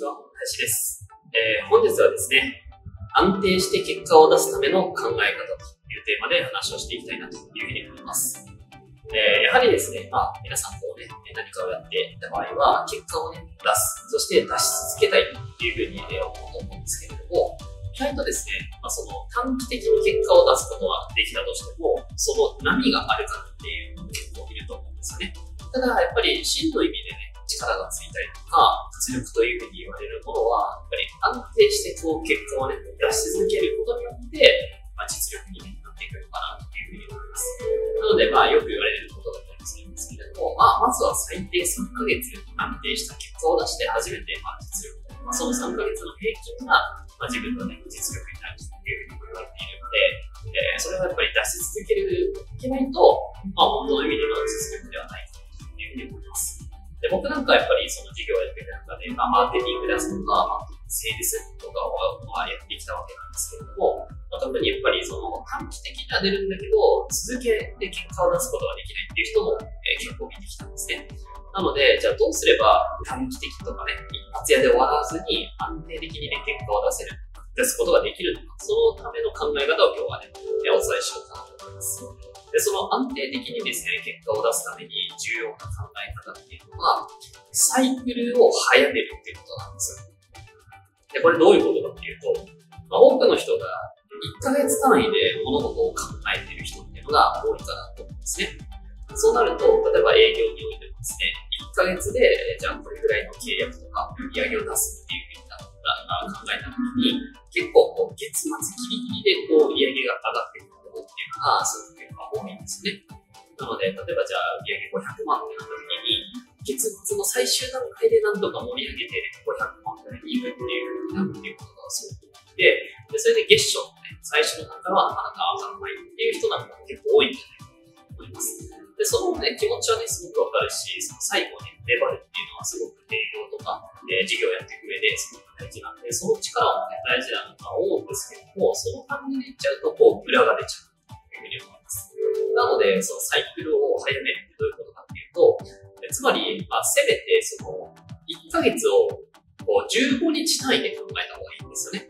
ちは林です、えー本日はですね安定して結果を出すための考え方というテーマで話をしていきたいなというふうに思います。えーやはりですね、まあ、皆さんこうね、何かをやっていた場合は、結果をね、出す。そして出し続けたいっていうふうに、えー思うと思うんですけれども、意外とですね、まあ、その短期的に結果を出すことはできたとしても、その波があるかっていうのも結構いると思うんですよね。ただ、やっぱり真の意味でね、力がついたりとか、活力というふうに安定してこう結果をね、出し続けることによって、まあ、実力に、ね、なっていくのかなというふうに思います。なので、まあ、よく言われることだったりするんですけれども、まあ、まずは最低3ヶ月安定した結果を出して初めて、まあ、実力。まあ、その3ヶ月の平均が、まあ、自分のね、実力になるというふうにも言われているので、えーそれはやっぱり出し続けるいけないと、まあ、本当の意味での実力ではないというふうに思います。で、僕なんかやっぱりその事業をやっていく中で、まあ、マーケティングですとか、まあ、セールスとかを、まあ、やってきたわけなんですけれども、まあ、特にやっぱりその短期的には出るんだけど、続けて結果を出すことができないっていう人も、えー結構見てきたんですね。なので、じゃあどうすれば短期的とかね、一発屋で終わらずに安定的にね、結果を出せる、出すことができるのか、そのための考え方を今日はね、お伝えしようかなと思います。で、その安定的にですね、結果を出すために重要な考え方っていうのは、サイクルを早めるっていうことなんですよ。で、これどういうことかっていうと、まあ、多くの人が1ヶ月単位で物事を考えている人っていうのが多いかなと思うんですね。そうなると、例えば営業においてもですね、1ヶ月で、じゃあこれぐらいの契約とか売り上げを出すっていうふうにな考えたときに、結構こう月末ギリギリでこう売り上げが上がっていくることっていうのが、すごく結構多いんですね。なので、例えばじゃあ売り上げ500万ってなった時に、月末の最終段階で何とか盛り上げて500万ぐらいに行くっていううになっていうことがすごく多くて、で、それで月賞のね、最初の段階はなかなか上がらないっていう人なんかも結構多いんじゃないかと思います。で、そのね、気持ちはね、すごくわかるし、その最後ね、粘るっていうのはすごく営業とか、えー事業やっていく上ですごく大事なんで、その力もね、大事なのか思うんですけども、その感じでいっちゃうと、こう、裏が出ちゃうというふうに思います。なので、そのサイクルを早めるってどういうことかっていうと、つまり、まあ、せめて、その、1ヶ月を、こう、15日単位で考えた方がいいんですよね。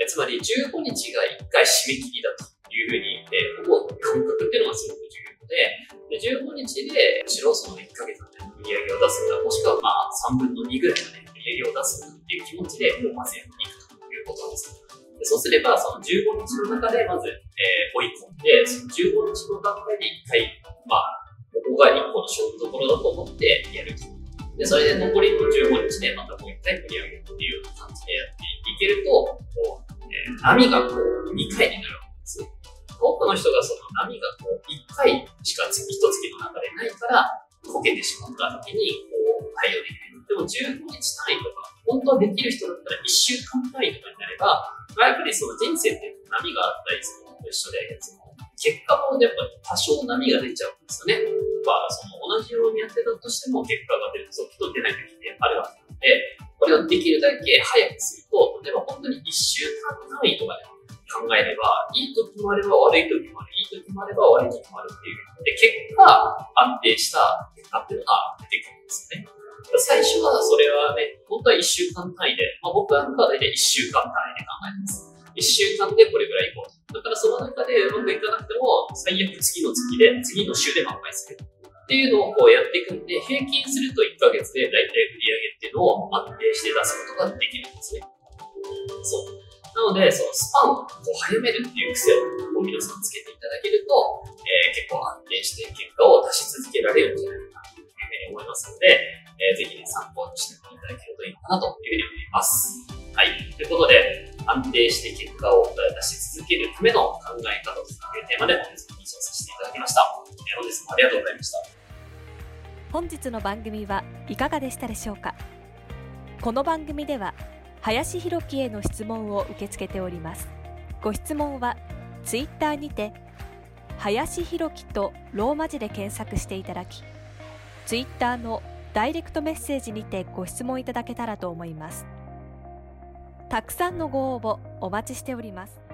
えつまり、15日が1回締め切りだというふうに、えー思う感覚っていうのがすごく重要で、で15日で、むしろその1ヶ月の、ね、売り上げを出すんだ、もしくはまあ3分の2ぐらいの、ね、売り上げを出すんだっていう気持ちで、もうまずやっていくということです。でそうすれば、その15日の中でまず、えー追い込んで、その15日の段階で1回、まあ、ここが1個の勝負どころだと思ってやる。で、それで残りの15日でまたもう1回取り上げるっていうような感じでやっていけると、こう、えー波がこう2回になるわけですね。多くの人がその波がこう1回しか月一月の中でないから、こけてしまった時に、こう、対応できる。でも15日単位とか、本当はできる人だったら1週間単位とかになれば、やっぱりその人生って波があったりするのと一緒で、その結果もやっぱり多少波が出ちゃうんですよね。まあ、その同じようにやってたとしても結果が出る時と出ない時ってあるわけで、きるだけ早くすると、例えば本当に1週間単位とかで考えれば、いい時もあれば悪い時もある、いい時もあれば悪い時もあるっていう。で、結果、安定した結果っていうのが出てくるんですよね。最初はそれはね、本当は1週間単位で、まあ、僕なんかは大体1週間単位で考えます。1週間でこれぐらい行こう。だからその中でうまくいかなくても、最悪次の月で、次の週で満杯する。っていうのをこうやっていくんで、平均すると1ヶ月で大体を安定して出すことができるんですね。そう。なので、そのスパンをこう早めるっていう癖を皆さんつけていただけると、えー結構安定して結果を出し続けられるんじゃないかなというふうに思いますので、えーぜひね、参考にしていただけるといいかなというふうに思います。はい。ということで、安定して結果を出し続けるための考え方というテーマで本日も放送させていただきました。えー本日もありがとうございました。本日の番組はいかがでしたでしょうか？この番組では林弘樹への質問を受け付けております。ご質問はツイッターにて林弘樹とローマ字で検索していただきツイッターのダイレクトメッセージにてご質問いただけたらと思います。たくさんのご応募お待ちしております。